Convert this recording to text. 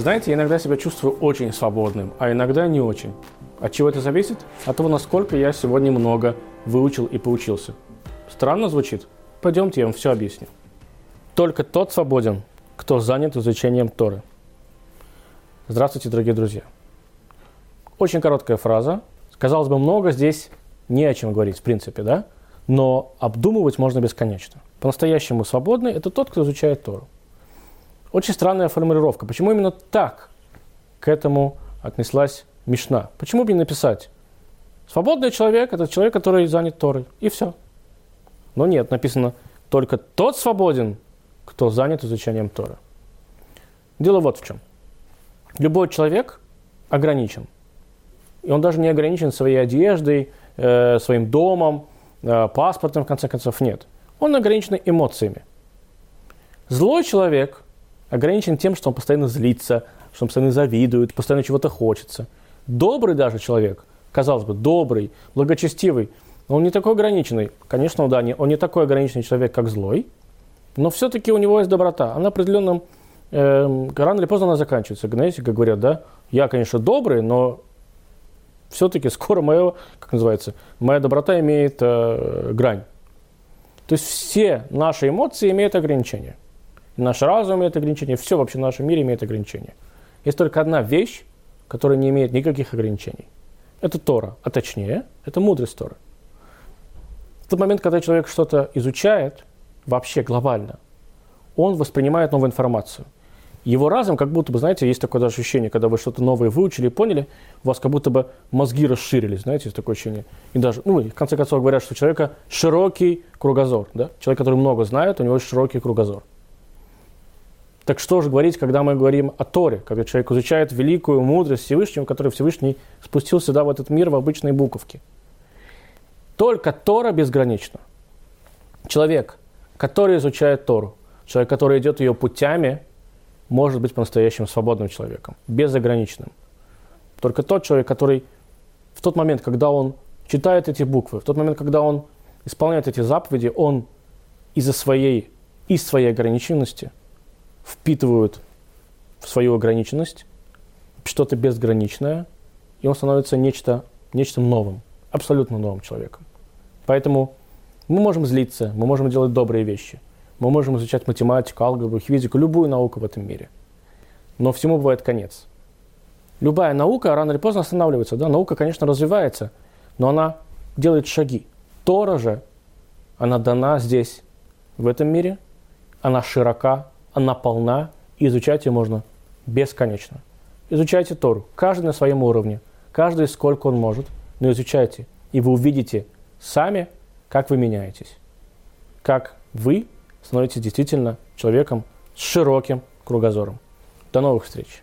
Знаете, я иногда себя чувствую очень свободным, а иногда не очень. От чего это зависит? От того, насколько я сегодня много выучил и поучился. Странно звучит? Пойдемте, я вам все объясню. Только тот свободен, кто занят изучением Торы. Здравствуйте, дорогие друзья. Очень короткая фраза. Казалось бы, много здесь не о чем говорить, в принципе, да? Но обдумывать можно бесконечно. По-настоящему свободный – это тот, кто изучает Тору. Очень странная формулировка. Почему именно так к этому отнеслась Мишна? Почему бы не написать? Свободный человек – это человек, который занят Торой. И все. Но нет, написано только тот свободен, кто занят изучением Торы. Дело вот в чем. Любой человек ограничен. И он даже не ограничен своей одеждой, э, своим домом, э, паспортом, в конце концов, нет. Он ограничен эмоциями. Злой человек ограничен тем, что он постоянно злится, что он постоянно завидует, постоянно чего-то хочется. Добрый даже человек, казалось бы, добрый, благочестивый, но он не такой ограниченный. Конечно, да, он не такой ограниченный человек, как злой, но все-таки у него есть доброта. Она определенном, э, рано или поздно она заканчивается. Знаете, как говорят, да, я, конечно, добрый, но все-таки скоро мое, как называется, моя доброта имеет э, грань. То есть все наши эмоции имеют ограничения. Наш разум имеет ограничения, все вообще в нашем мире имеет ограничения. Есть только одна вещь, которая не имеет никаких ограничений. Это Тора, а точнее, это мудрость Торы. В тот момент, когда человек что-то изучает, вообще глобально, он воспринимает новую информацию. Его разум, как будто бы, знаете, есть такое даже ощущение, когда вы что-то новое выучили и поняли, у вас как будто бы мозги расширились, знаете, есть такое ощущение. И даже, ну, в конце концов говорят, что у человека широкий кругозор, да? Человек, который много знает, у него широкий кругозор. Так что же говорить, когда мы говорим о Торе, когда человек изучает великую мудрость Всевышнего, который Всевышний спустил сюда, в этот мир, в обычные буковки. Только Тора безгранична. Человек, который изучает Тору, человек, который идет ее путями, может быть по-настоящему свободным человеком, безограниченным. Только тот человек, который в тот момент, когда он читает эти буквы, в тот момент, когда он исполняет эти заповеди, он из-за своей, из своей ограниченности – впитывают в свою ограниченность что-то безграничное, и он становится нечто, нечто новым, абсолютно новым человеком. Поэтому мы можем злиться, мы можем делать добрые вещи, мы можем изучать математику, алгебру, физику, любую науку в этом мире. Но всему бывает конец. Любая наука рано или поздно останавливается. Да? Наука, конечно, развивается, но она делает шаги. Тора же, она дана здесь, в этом мире, она широка, она полна, и изучать ее можно бесконечно. Изучайте Тору, каждый на своем уровне, каждый сколько он может, но изучайте, и вы увидите сами, как вы меняетесь, как вы становитесь действительно человеком с широким кругозором. До новых встреч!